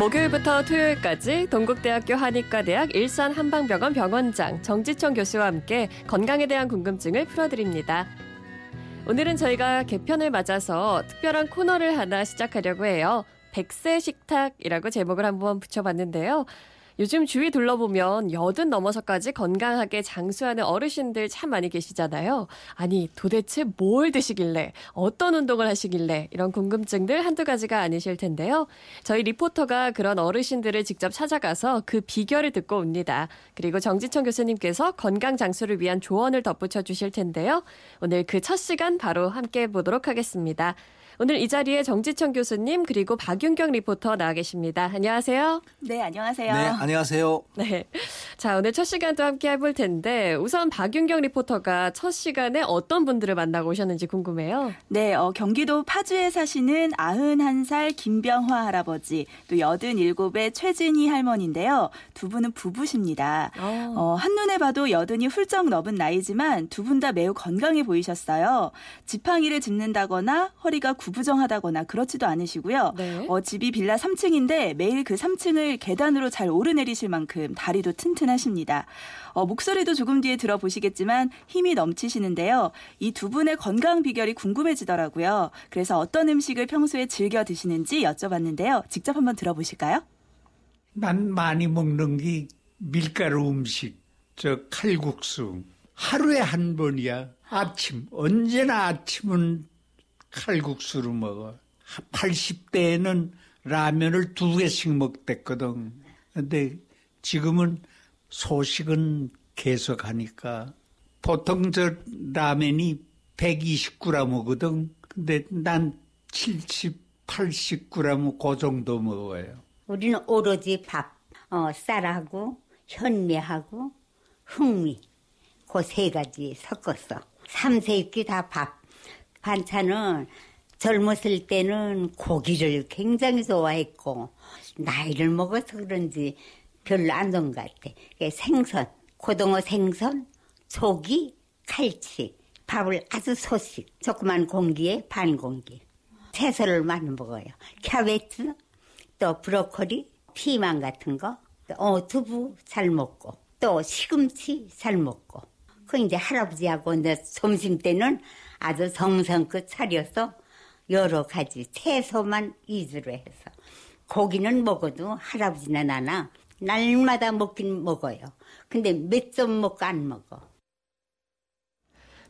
목요일부터 토요일까지 동국대학교 한의과대학 일산 한방병원 병원장 정지청 교수와 함께 건강에 대한 궁금증을 풀어드립니다. 오늘은 저희가 개편을 맞아서 특별한 코너를 하나 시작하려고 해요. 백세 식탁이라고 제목을 한번 붙여봤는데요. 요즘 주위 둘러보면 여든 넘어서까지 건강하게 장수하는 어르신들 참 많이 계시잖아요. 아니, 도대체 뭘 드시길래, 어떤 운동을 하시길래, 이런 궁금증들 한두 가지가 아니실 텐데요. 저희 리포터가 그런 어르신들을 직접 찾아가서 그 비결을 듣고 옵니다. 그리고 정지청 교수님께서 건강 장수를 위한 조언을 덧붙여 주실 텐데요. 오늘 그 첫 시간 바로 함께 보도록 하겠습니다. 오늘 이 자리에 정지청 교수님 그리고 박윤경 리포터 나와 계십니다. 안녕하세요. 네, 안녕하세요. 네, 안녕하세요. 네. 자, 오늘 첫 시간도 함께 해볼 텐데 우선 박윤경 리포터가 첫 시간에 어떤 분들을 만나고 오셨는지 궁금해요. 네, 어, 경기도 파주에 사시는 91살 김병화 할아버지, 또 87의 최진희 할머니인데요. 두 분은 부부십니다. 어. 어, 한눈에 봐도 여든이 훌쩍 넘은 나이지만 두 분 다 매우 건강해 보이셨어요. 지팡이를 짚는다거나 허리가 구 부정하다거나 그렇지도 않으시고요. 네. 어, 집이 빌라 3층인데 매일 그 3층을 계단으로 잘 오르내리실 만큼 다리도 튼튼하십니다. 어, 목소리도 조금 뒤에 들어보시겠지만 힘이 넘치시는데요. 이 두 분의 건강 비결이 궁금해지더라고요. 그래서 어떤 음식을 평소에 즐겨 드시는지 여쭤봤는데요. 직접 한번 들어보실까요? 난 많이 먹는 게 밀가루 음식, 저 칼국수. 하루에 한 번이야. 아침. 언제나 아침은 칼국수를 먹어. 80대에는 라면을 두 개씩 먹댔거든. 근데 지금은 소식은 계속 하니까 보통 저 라면이 120g 오거든. 근데 난 70, 80g 그 정도 먹어요. 우리는 오로지 밥, 어, 쌀하고 현미하고 흑미 그 세 가지 섞었어. 삼세끼 다 밥. 반찬은 젊었을 때는 고기를 굉장히 좋아했고 나이를 먹어서 그런지 별로 안 좋은 것 같아. 생선, 고등어 생선, 조기, 칼치, 밥을 아주 소식, 조그만 공기에 반 공기. 채소를 많이 먹어요. 캐베츠, 또 브로콜리, 피망 같은 거, 어, 두부 잘 먹고, 또 시금치 잘 먹고. 그 이제 할아버지하고 이제 점심 때는 아주 정성껏 차려서 여러 가지 채소만 위주로 해서 고기는 먹어도 할아버지나 나나 날마다 먹긴 먹어요. 근데 몇 점 먹고 안 먹어.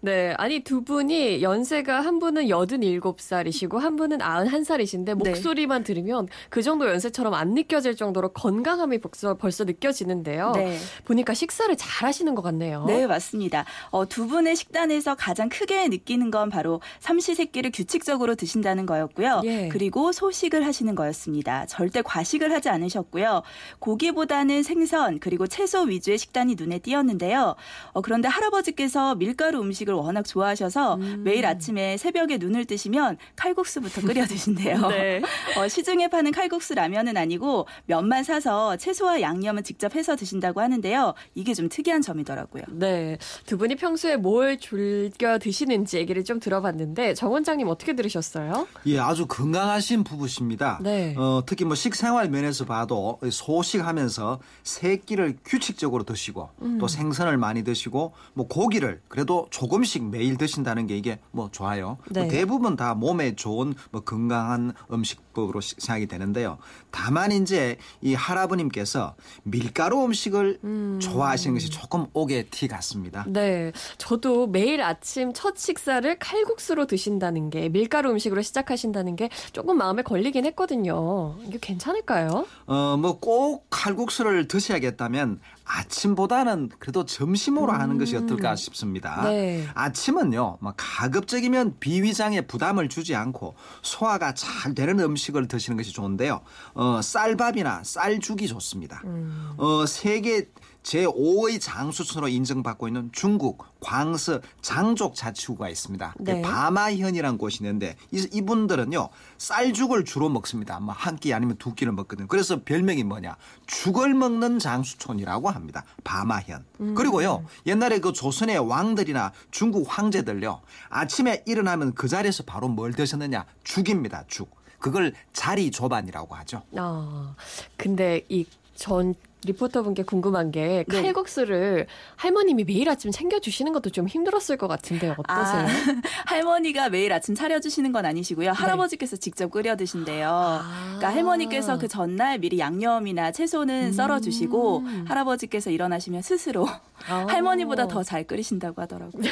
네. 아니, 두 분이 연세가 한 분은 87살이시고 한 분은 91살이신데 목소리만 들으면 그 정도 연세처럼 안 느껴질 정도로 건강함이 벌써, 벌써 느껴지는데요. 네. 보니까 식사를 잘 하시는 것 같네요. 네, 맞습니다. 어, 두 분의 식단에서 가장 크게 느끼는 건 바로 삼시세끼를 규칙적으로 드신다는 거였고요. 예. 그리고 소식을 하시는 거였습니다. 절대 과식을 하지 않으셨고요. 고기보다는 생선 그리고 채소 위주의 식단이 눈에 띄었는데요. 어, 그런데 할아버지께서 밀가루 음식 을 워낙 좋아하셔서 음. 매일 아침에 새벽에 눈을 뜨시면 칼국수부터 끓여 드신대요. 네. 어, 시중에 파는 칼국수 라면은 아니고 면만 사서 채소와 양념은 직접 해서 드신다고 하는데요. 이게 좀 특이한 점이더라고요. 네. 두 분이 평소에 뭘 즐겨 드시는지 얘기를 좀 들어봤는데 정 원장님 어떻게 들으셨어요? 예, 아주 건강하신 부부십니다. 네. 어, 특히 뭐 식생활 면에서 봐도 소식하면서 세 끼를 규칙적으로 드시고 음. 또 생선을 많이 드시고 뭐 고기를 그래도 조금 씩 매일 드신다는 게 이게 뭐 좋아요. 네. 뭐 대부분 다 몸에 좋은 뭐 건강한 음식법으로 시- 생각이 되는데요. 다만 이제 이 할아버님께서 밀가루 음식을 좋아하시는 것이 조금 옥의 티 같습니다. 네. 저도 매일 아침 첫 식사를 칼국수로 드신다는 게 밀가루 음식으로 시작하신다는 게 조금 마음에 걸리긴 했거든요. 이게 괜찮을까요? 어, 뭐 꼭 칼국수를 드셔야겠다면 아침보다는 그래도 점심으로 하는 것이 어떨까 싶습니다. 음. 네. 아침은요, 뭐 가급적이면 비위장에 부담을 주지 않고 소화가 잘 되는 음식을 드시는 것이 좋은데요. 어, 쌀밥이나 쌀죽이 좋습니다. 음. 어, 세계 제5의 장수촌으로 인정받고 있는 중국 광서 장족 자치구가 있습니다. 네. 바마현이라는 곳이 있는데 이, 이분들은요 쌀죽을 주로 먹습니다. 뭐 한 끼 아니면 두 끼를 먹거든요. 그래서 별명이 뭐냐 죽을 먹는 장수촌이라고 합니다. 바마현. 그리고요 옛날에 그 조선의 왕들이나 중국 황제들요 아침에 일어나면 그 자리에서 바로 뭘 드셨느냐 죽입니다. 죽. 그걸 자리 조반이라고 하죠. 아, 근데 이 전 리포터분께 궁금한 게 네. 칼국수를 할머님이 매일 아침 챙겨 주시는 것도 좀 힘들었을 것 같은데 어떠세요? 네. 아, 할머니가 매일 아침 차려주시는 건 아니시고요. 할아버지께서 직접 끓여 드신대요. 아. 그러니까 할머니께서 그 전날 미리 양념이나 채소는 음. 썰어주시고 할아버지께서 일어나시면 스스로 아. 할머니보다 더 잘 끓이신다고 하더라고요.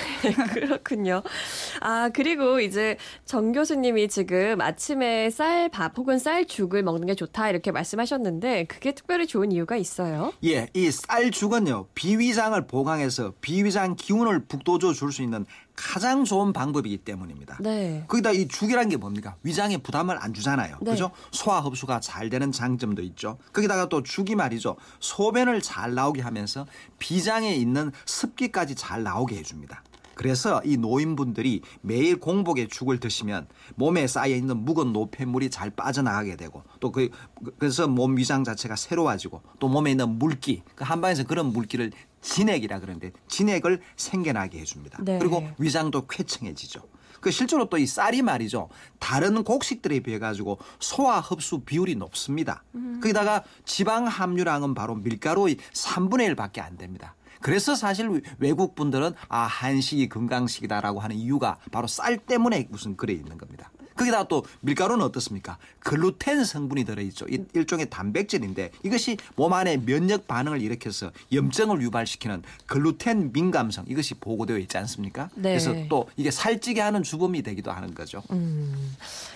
그렇군요. 아, 그리고 이제 정 교수님이 지금 아침에 쌀밥 혹은 쌀죽을 먹는 게 좋다 이렇게 말씀하셨는데 그게 특별히 좋은 이유가 있어요? 예, 이 쌀죽은요 비위장을 보강해서 비위장 기운을 북돋워 줄 수 있는 가장 좋은 방법이기 때문입니다. 네. 거기다 이 죽이란 게 뭡니까? 위장에 부담을 안 주잖아요. 네. 그죠? 소화 흡수가 잘 되는 장점도 있죠. 거기다가 또 죽이 말이죠. 소변을 잘 나오게 하면서 비장에 있는 습기까지 잘 나오게 해줍니다. 그래서 이 노인분들이 매일 공복에 죽을 드시면 몸에 쌓여 있는 묵은 노폐물이 잘 빠져나가게 되고 또 그, 그래서 몸 위장 자체가 새로워지고 또 몸에 있는 물기 그 한방에서 그런 물기를 진액이라 그러는데 진액을 생겨나게 해줍니다. 네. 그리고 위장도 쾌청해지죠. 그 실제로 또 이 쌀이 말이죠. 다른 곡식들에 비해 가지고 소화 흡수 비율이 높습니다. 거기다가 지방 함유량은 바로 밀가루의 3분의 1밖에 안 됩니다. 그래서 사실 외국 분들은 아 한식이 건강식이다라고 하는 이유가 바로 쌀 때문에 무슨 그래 있는 겁니다. 거기다가 또 밀가루는 어떻습니까? 글루텐 성분이 들어있죠. 이 일종의 단백질인데 이것이 몸 안에 면역 반응을 일으켜서 염증을 유발시키는 글루텐 민감성 이것이 보고되어 있지 않습니까? 네. 그래서 또 이게 살찌게 하는 주범이 되기도 하는 거죠.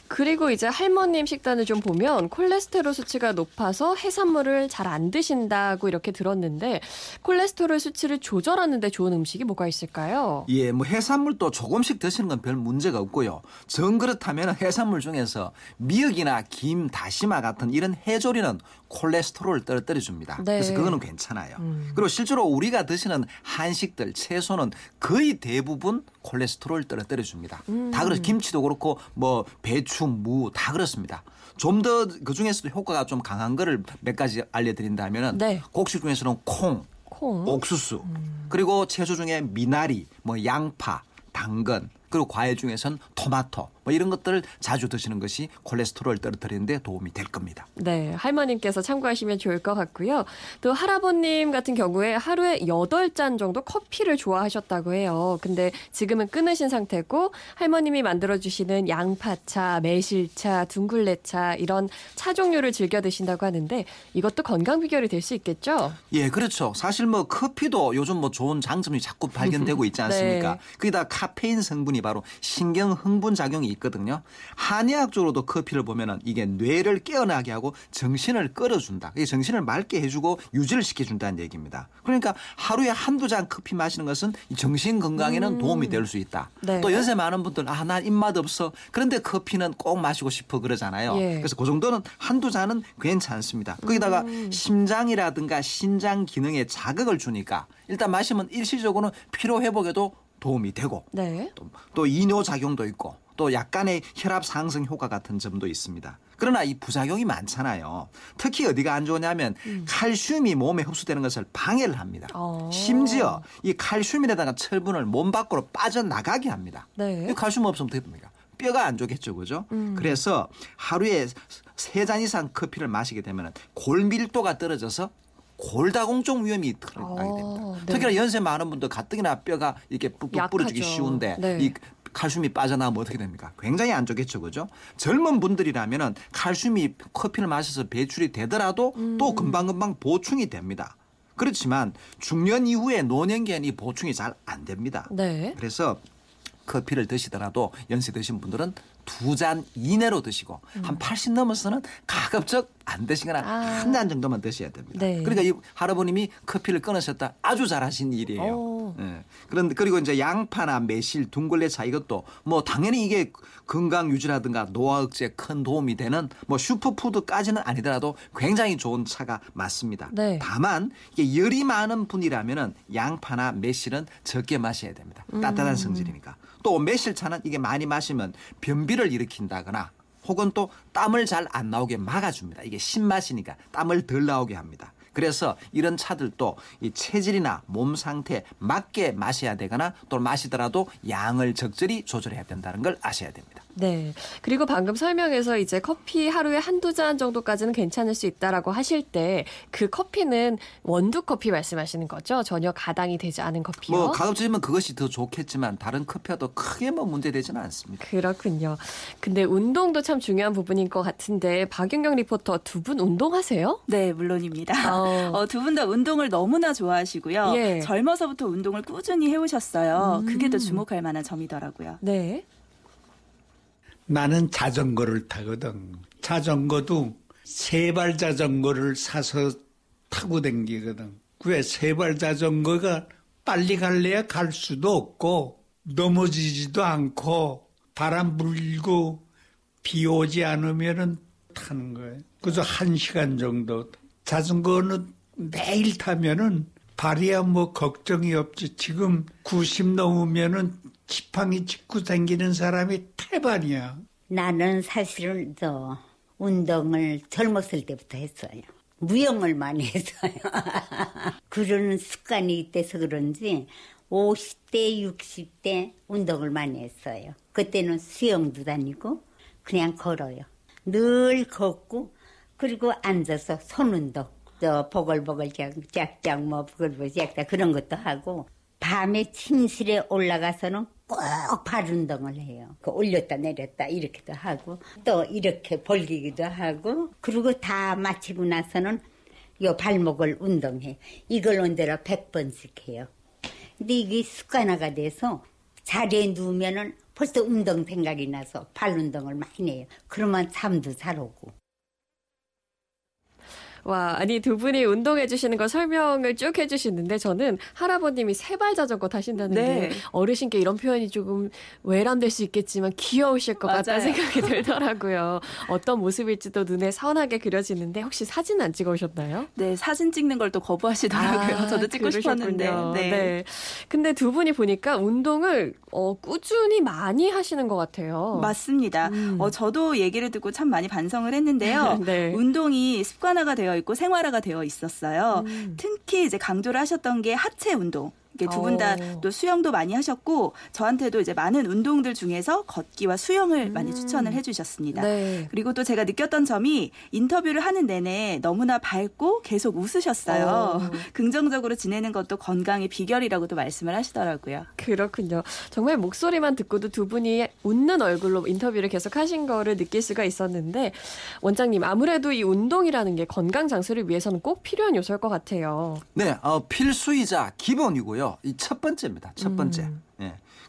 그리고 이제 할머님 식단을 좀 보면 콜레스테롤 수치가 높아서 해산물을 잘 안 드신다고 이렇게 들었는데 콜레스테롤 수치 를 조절하는데 좋은 음식이 뭐가 있을까요? 예, 뭐 해산물도 조금씩 드시는 건 별 문제가 없고요. 정 그렇다면 해산물 중에서 미역이나 김, 다시마 같은 이런 해조리는 콜레스테롤을 떨어뜨려 줍니다. 네. 그래서 그거는 괜찮아요. 그리고 실제로 우리가 드시는 한식들, 채소는 거의 대부분 콜레스테롤을 떨어뜨려 줍니다. 다 그렇죠. 김치도 그렇고 뭐 배추, 무 다 그렇습니다. 좀 더 그 중에서도 효과가 좀 강한 거를 몇 가지 알려드린다면은 네. 곡식 중에서는 콩, 콩. 옥수수. 그리고 채소 중에 미나리, 뭐 양파, 당근 그리고 과일 중에선 토마토 뭐 이런 것들을 자주 드시는 것이 콜레스테롤을 떨어뜨리는 데 도움이 될 겁니다. 네, 할머님께서 참고하시면 좋을 것 같고요. 또 할아버님 같은 경우에 하루에 8잔 정도 커피를 좋아하셨다고 해요. 근데 지금은 끊으신 상태고 할머님이 만들어 주시는 양파차, 매실차, 둥글레차 이런 차 종류를 즐겨 드신다고 하는데 이것도 건강 비결이 될 수 있겠죠? 예, 그렇죠. 사실 뭐 커피도 요즘 뭐 좋은 장점이 자꾸 발견되고 있지 않습니까? 네. 거기다 카페인 성분이 바로 신경 흥분 작용이 있거든요. 한의학적으로도 커피를 보면은 이게 뇌를 깨어나게 하고 정신을 끌어준다. 이게 정신을 맑게 해주고 유지를 시켜준다는 얘기입니다. 그러니까 하루에 한두 잔 커피 마시는 것은 이 정신 건강에는 도움이 될 수 있다. 네. 또 연세 많은 분들 아, 난 입맛 없어. 그런데 커피는 꼭 마시고 싶어 그러잖아요. 예. 그래서 그 정도는 한두 잔은 괜찮습니다. 거기다가 심장이라든가 신장 기능에 자극을 주니까 일단 마시면 일시적으로는 피로 회복에도 도움이 되고 네. 또, 또 이뇨 작용도 있고 또 약간의 혈압 상승 효과 같은 점도 있습니다. 그러나 이 부작용이 많잖아요. 특히 어디가 안 좋으냐면 칼슘이 몸에 흡수되는 것을 방해를 합니다. 어. 심지어 이 칼슘이라든가 철분을 몸 밖으로 빠져나가게 합니다. 네. 이 칼슘 없으면 어떻게 됩니까? 뼈가 안 좋겠죠, 그죠? 음. 그래서 하루에 세 잔 이상 커피를 마시게 되면 골밀도가 떨어져서 골다공증 위험이 드러나게 됩니다. 어, 네. 특히나 연세 많은 분들 가뜩이나 뼈가 이렇게 뿍뿍 부러지기. 쉬운데 네. 이 칼슘이 빠져나오면 어떻게 됩니까? 굉장히 안 좋겠죠, 그죠? 젊은 분들이라면은 칼슘이 커피를 마셔서 배출이 되더라도 음. 또 금방금방 보충이 됩니다. 그렇지만 중년 이후에 노년기에는 이 보충이 잘 안 됩니다. 네. 그래서 커피를 드시더라도 연세 드신 분들은 두 잔 이내로 드시고 한80 넘어서는 가급적 안 드시거나 음. 아. 한잔 정도만 드셔야 됩니다. 네. 그러니까 이 할아버님이 커피를 끊으셨다 아주 잘하신 일이에요. 오. 예. 그런데 그리고 이제 양파나 매실, 둥글레차 이것도 뭐 당연히 이게 건강 유지라든가 노화 억제에 큰 도움이 되는 뭐 슈퍼푸드까지는 아니더라도 굉장히 좋은 차가 맞습니다. 네. 다만 이게 열이 많은 분이라면은 양파나 매실은 적게 마셔야 됩니다. 음. 따뜻한 성질이니까. 또 매실차는 이게 많이 마시면 변비를 일으킨다거나 혹은 또 땀을 잘 안 나오게 막아줍니다. 이게 신맛이니까 땀을 덜 나오게 합니다. 그래서 이런 차들도 이 체질이나 몸 상태에 맞게 마셔야 되거나 또 마시더라도 양을 적절히 조절해야 된다는 걸 아셔야 됩니다. 네. 그리고 방금 설명에서 이제 커피 하루에 한두 잔 정도까지는 괜찮을 수 있다라고 하실 때 그 커피는 원두 커피 말씀하시는 거죠? 전혀 가당이 되지 않은 커피요? 뭐 가급적이면 그것이 더 좋겠지만 다른 커피와 도 크게 뭐 문제되지는 않습니다. 그렇군요. 근데 운동도 참 중요한 부분인 것 같은데 박윤경 리포터 두 분 운동하세요? 네, 물론입니다. 어. 어, 두분 다 운동을 너무나 좋아하시고요. 예. 젊어서부터 운동을 꾸준히 해오셨어요. 그게 음. 더 주목할 만한 점이더라고요. 네. 나는 자전거를 타거든. 자전거도 세발 자전거를 사서 타고 댕기거든. 왜 세발 자전거가 빨리 갈래야 갈 수도 없고 넘어지지도 않고 바람 불고 비 오지 않으면은 타는 거예요. 그래서 한 시간 정도. 자전거는 매일 타면은 발이야 뭐 걱정이 없지. 지금 90 넘으면은 지팡이 짚고 다니는 사람이 태반이야. 나는 사실은 저 운동을 젊었을 때부터 했어요. 무용을 많이 했어요. 그런 습관이 있대서 그런지 50대, 60대 운동을 많이 했어요. 그때는 수영도 다니고 그냥 걸어요. 늘 걷고 그리고 앉아서 손 운동. 저 보글보글 짝짝 뭐 보글보글 짝짝 그런 것도 하고 밤에 침실에 올라가서는 꼭 발 운동을 해요. 그 올렸다 내렸다 이렇게도 하고 또 이렇게 벌기기도 하고 그리고 다 마치고 나서는 요 발목을 운동해. 이걸 언제나 100번씩 해요. 근데 이게 습관화가 돼서 자리에 누우면은 벌써 운동 생각이 나서 발 운동을 많이 해요. 그러면 잠도 잘 오고. 와, 아니 두 분이 운동해 주시는 거 설명을 쭉 해주시는데 저는 할아버님이 세발 자전거 타신다는 게 네. 어르신께 이런 표현이 조금 외람될 수 있겠지만 귀여우실 것 같다는 맞아요. 생각이 들더라고요. 어떤 모습일지도 눈에 선하게 그려지는데 혹시 사진 안 찍어오셨나요? 네, 사진 찍는 걸 또 거부하시더라고요. 아, 저도 찍고 싶었는데. 그러셨군요. 네. 근데 두 분이 보니까 운동을 어, 꾸준히 많이 하시는 것 같아요. 맞습니다. 음. 어, 저도 얘기를 듣고 참 많이 반성을 했는데요. 네. 운동이 습관화가 되어 있고 생활화가 되어 있었어요. 음. 특히 이제 강조를 하셨던 게 하체 운동. 두 분다 어. 또 수영도 많이 하셨고 저한테도 이제 많은 운동들 중에서 걷기와 수영을 많이 음. 추천을 해주셨습니다. 네. 그리고 또 제가 느꼈던 점이 인터뷰를 하는 내내 너무나 밝고 계속 웃으셨어요. 어. 긍정적으로 지내는 것도 건강의 비결이라고도 말씀을 하시더라고요. 그렇군요. 정말 목소리만 듣고도 두 분이 웃는 얼굴로 인터뷰를 계속 하신 거를 느낄 수가 있었는데 원장님 아무래도 이 운동이라는 게 건강 장수를 위해서는 꼭 필요한 요소일 것 같아요. 네, 어, 필수이자 기본이고요. 이 첫 번째입니다. 첫 번째. 음.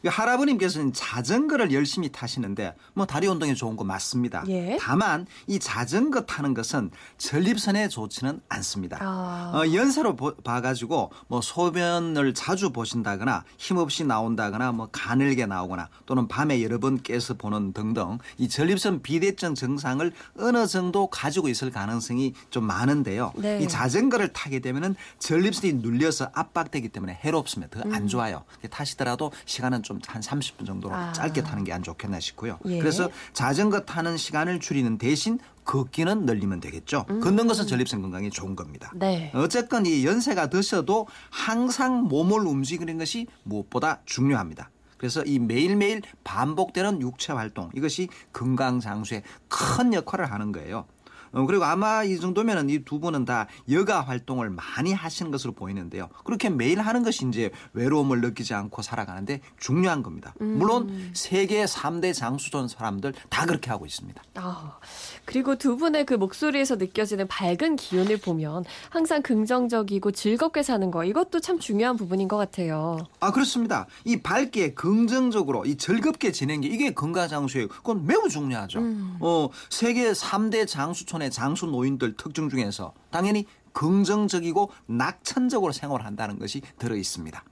예. 그 할아버님께서는 자전거를 열심히 타시는데 뭐 다리 운동에 좋은 거 맞습니다. 예. 다만 이 자전거 타는 것은 전립선에 좋지는 않습니다. 아. 어, 연세로 보- 봐가지고 뭐 소변을 자주 보신다거나 힘없이 나온다거나 뭐 가늘게 나오거나 또는 밤에 여러 번 깨서 보는 등등 이 전립선 비대증 증상을 어느 정도 가지고 있을 가능성이 좀 많은데요. 네. 이 자전거를 타게 되면은 전립선이 눌려서 압박되기 때문에 해롭습니다. 더안 좋아요. 타시더라도 시간은 좀한 30분 정도로 음. 아. 짧게 타는 게 안 좋겠나 싶고요. 예. 그래서 자전거 타는 시간을 줄이는 대신 걷기는 늘리면 되겠죠. 걷는 것은 전립선 건강에 좋은 겁니다. 음. 네. 어쨌건 이 연세가 드셔도 항상 몸을 움직이는 것이 무엇보다 중요합니다. 그래서 이 매일매일 반복되는 육체 활동 이것이 건강 장수에 큰 역할을 하는 거예요. 어, 그리고 아마 이 정도면은 이 두 분은 다 여가 활동을 많이 하시는 것으로 보이는데요. 그렇게 매일 하는 것이 이제 외로움을 느끼지 않고 살아가는데 중요한 겁니다. 물론 세계 3대 장수전 사람들 다 그렇게 하고 있습니다. 아, 그리고 두 분의 그 목소리에서 느껴지는 밝은 기운을 보면 항상 긍정적이고 즐겁게 사는 거 이것도 참 중요한 부분인 것 같아요. 아 그렇습니다. 이 밝게 긍정적으로 이 즐겁게 지내는 게 이게 건강 장수예요. 그건 매우 중요하죠. 어 세계 3대 장수촌 의 장수 노인들 특징 중에서 당연히 긍정적이고 낙천적으로 생활한다는 것이 들어 있습니다.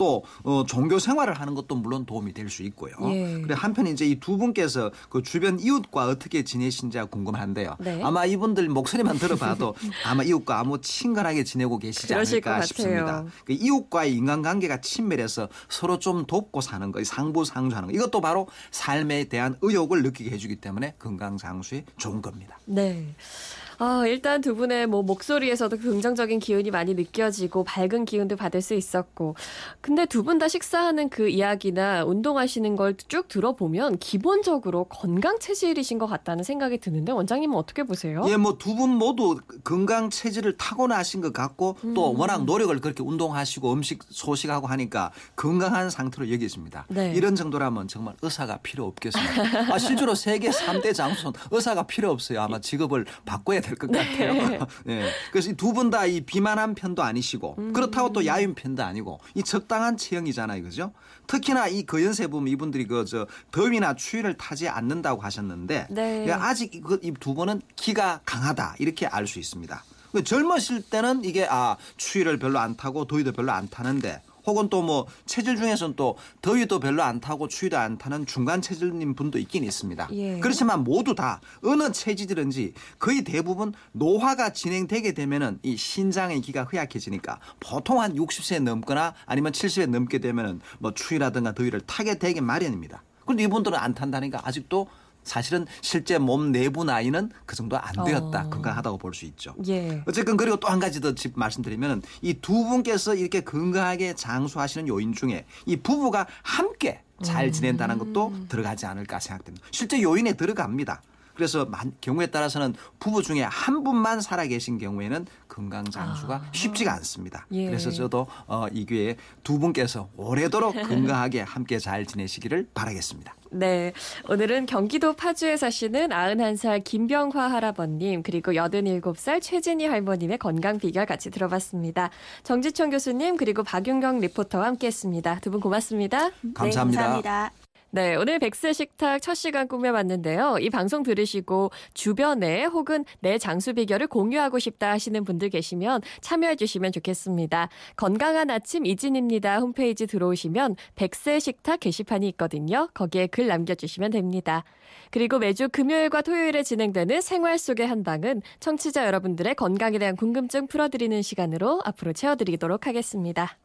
예. 또 어, 종교 생활을 하는 것도 물론 도움이 될 수 있고요. 예. 그래 한편 이제 이 두 분께서 그 주변 이웃과 어떻게 지내신지가 궁금한데요. 네. 아마 이분들 목소리만 들어봐도 아마 이웃과 아무 친근하게 지내고 계시지 않을까. 싶습니다. 그 이웃과의 인간관계가 친밀해서 서로 좀 돕고 사는 거, 상부상조하는 거 이것도 바로 삶에 대한 의욕을 느끼게 해주기 때문에 건강 장수에 좋은 겁니다. 네. 아, 일단 두 분의 뭐 목소리에서도 긍정적인 기운이 많이 느껴지고 밝은 기운도 받을 수 있었고. 근데 두 분 다 식사하는 그 이야기나 운동하시는 걸 쭉 들어보면 기본적으로 건강 체질이신 것 같다는 생각이 드는데 원장님은 어떻게 보세요? 예, 뭐 두 분 모두 건강 체질을 타고나신 것 같고 또 음. 워낙 노력을 그렇게 운동하시고 음식 소식하고 하니까 건강한 상태로 여기십니다. 네. 이런 정도라면 정말 의사가 필요 없겠습니다. 아, 실제로 세계 3대 장수는 의사가 필요 없어요. 아마 직업을 바꿔야 될것 같아요. 네. 그래서 두 분 다 이 비만한 편도 아니시고 음. 그렇다고 또 야윈 편도 아니고 이 적당한 체형이잖아요. 그죠? 특히나 이 거연세 보면 이분들이 그 저 더위나 추위를 타지 않는다고 하셨는데 네. 그러니까 아직 이 두 분은 기가 강하다 이렇게 알 수 있습니다. 그 젊으실 때는 이게 아 추위를 별로 안 타고 더위도 별로 안 타는데 혹은 또 뭐 체질 중에서는 또 더위도 별로 안 타고 추위도 안 타는 중간 체질인 분도 있긴 있습니다. 예. 그렇지만 모두 다 어느 체질이든지 거의 대부분 노화가 진행되게 되면은 이 신장의 기가 허약해지니까 보통 한 60세 넘거나 아니면 70세 넘게 되면은 뭐 추위라든가 더위를 타게 되기 마련입니다. 그런데 이분들은 안 탄다니까 아직도 사실은 실제 몸 내부 나이는 그 정도 안 되었다. 어. 건강하다고 볼 수 있죠. 예. 어쨌든 그리고 또 한 가지 더 짚- 말씀드리면 이 두 분께서 이렇게 건강하게 장수하시는 요인 중에 이 부부가 함께 잘 지낸다는 것도 들어가지 않을까 생각됩니다. 실제 요인에 들어갑니다. 그래서 만- 경우에 따라서는 부부 중에 한 분만 살아 계신 경우에는 건강 장수가 아. 쉽지가 않습니다. 예. 그래서 저도 어, 이 기회에 두 분께서 오래도록 건강하게 함께 잘 지내시기를 바라겠습니다. 네. 오늘은 경기도 파주에 사시는 91살 김병화 할아버님, 그리고 87살 최진희 할머님의 건강 비결 같이 들어봤습니다. 정지총 교수님, 그리고 박윤경 리포터와 함께 했습니다. 두 분 고맙습니다. 감사합니다. 네, 감사합니다. 네, 오늘 백세 식탁 첫 시간 꾸며봤는데요. 이 방송 들으시고 주변에 혹은 내 장수 비결을 공유하고 싶다 하시는 분들 계시면 참여해 주시면 좋겠습니다. 건강한 아침 이진입니다. 홈페이지 들어오시면 백세 식탁 게시판이 있거든요. 거기에 글 남겨주시면 됩니다. 그리고 매주 금요일과 토요일에 진행되는 생활 속의 한방은 청취자 여러분들의 건강에 대한 궁금증 풀어드리는 시간으로 앞으로 채워드리도록 하겠습니다.